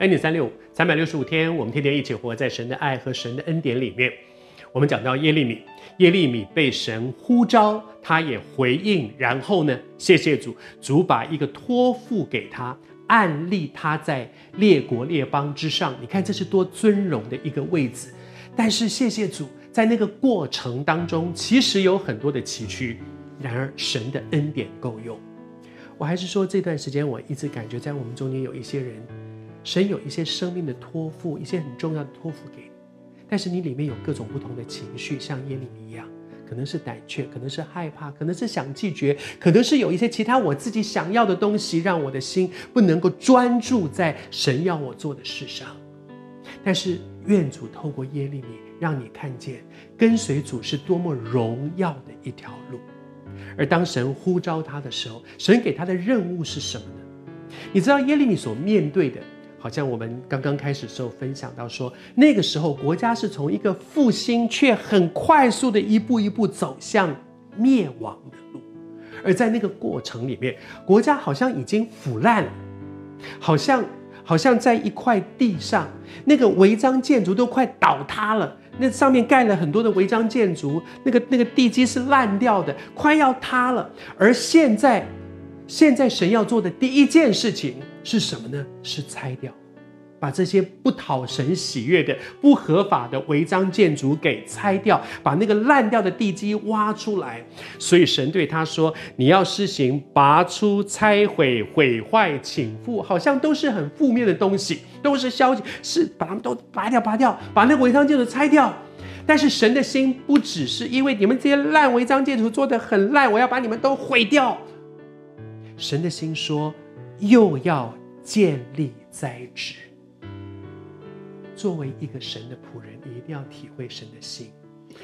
恩典三六五，三百六十五天，我们天天一起活在神的爱和神的恩典里面。我们讲到耶利米，耶利米被神呼召，他也回应，然后呢，谢谢主，主把一个托付给他，按立他在列国列邦之上。你看这是多尊荣的一个位置。但是谢谢主，在那个过程当中，其实有很多的崎岖，然而神的恩典够用。我还是说这段时间，我一直感觉在我们中间有一些人。神有一些生命的托付，一些很重要的托付给你，但是你里面有各种不同的情绪，像耶利米一样，可能是胆怯，可能是害怕，可能是想拒绝，可能是有一些其他我自己想要的东西，让我的心不能够专注在神要我做的事上。但是愿主透过耶利米，让你看见跟随主是多么荣耀的一条路。而当神呼召他的时候，神给他的任务是什么呢？你知道耶利米所面对的。好像我们刚刚开始时候分享到说，那个时候国家是从一个复兴，却很快速的一步一步走向灭亡的路，而在那个过程里面，国家好像已经腐烂了，好像好像在一块地上，那个违章建筑都快倒塌了，那上面盖了很多的违章建筑，那个那个地基是烂掉的，快要塌了，而现在。现在神要做的第一件事情是什么呢？是拆掉，把这些不讨神喜悦的、不合法的违章建筑给拆掉，把那个烂掉的地基挖出来。所以神对他说：“你要施行拔出、拆毁、毁坏、倾覆，好像都是很负面的东西，都是消极，是把它们都拔掉、拔掉，把那个违章建筑拆掉。但是神的心不只是因为你们这些烂违章建筑做得很烂，我要把你们都毁掉。”神的心说：“又要建立栽植。”作为一个神的仆人，你一定要体会神的心。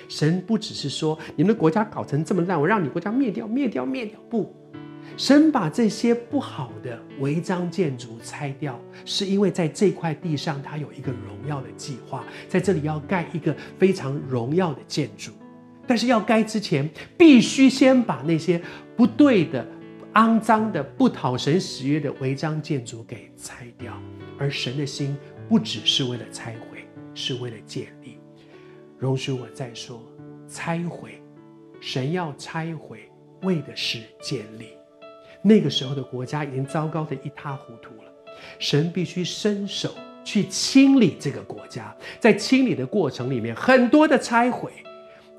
神不只是说你们的国家搞成这么烂，我让你国家灭掉、灭掉、灭掉。不，神把这些不好的违章建筑拆掉，是因为在这块地上，他有一个荣耀的计划，在这里要盖一个非常荣耀的建筑。但是要盖之前，必须先把那些不对的。肮脏的、不讨神喜悦的违章建筑给拆掉，而神的心不只是为了拆毁，是为了建立。容许我再说，拆毁，神要拆毁，为的是建立。那个时候的国家已经糟糕的一塌糊涂了，神必须伸手去清理这个国家，在清理的过程里面，很多的拆毁。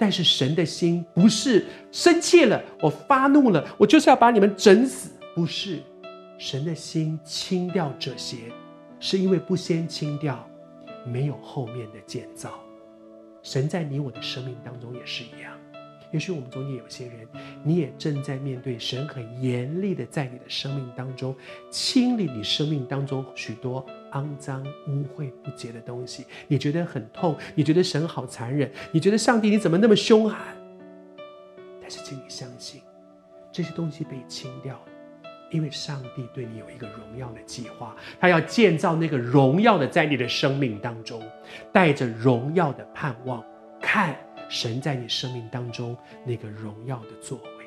但是神的心不是生气了，我发怒了，我就是要把你们整死。不是，神的心清掉这些，是因为不先清掉，没有后面的建造。神在你我的生命当中也是一样。也许我们中间有些人，你也正在面对神很严厉的在你的生命当中清理你生命当中许多。肮脏、污秽、不洁的东西，你觉得很痛，你觉得神好残忍，你觉得上帝你怎么那么凶狠？但是，请你相信，这些东西被清掉了，因为上帝对你有一个荣耀的计划，他要建造那个荣耀的在你的生命当中，带着荣耀的盼望，看神在你生命当中那个荣耀的作为。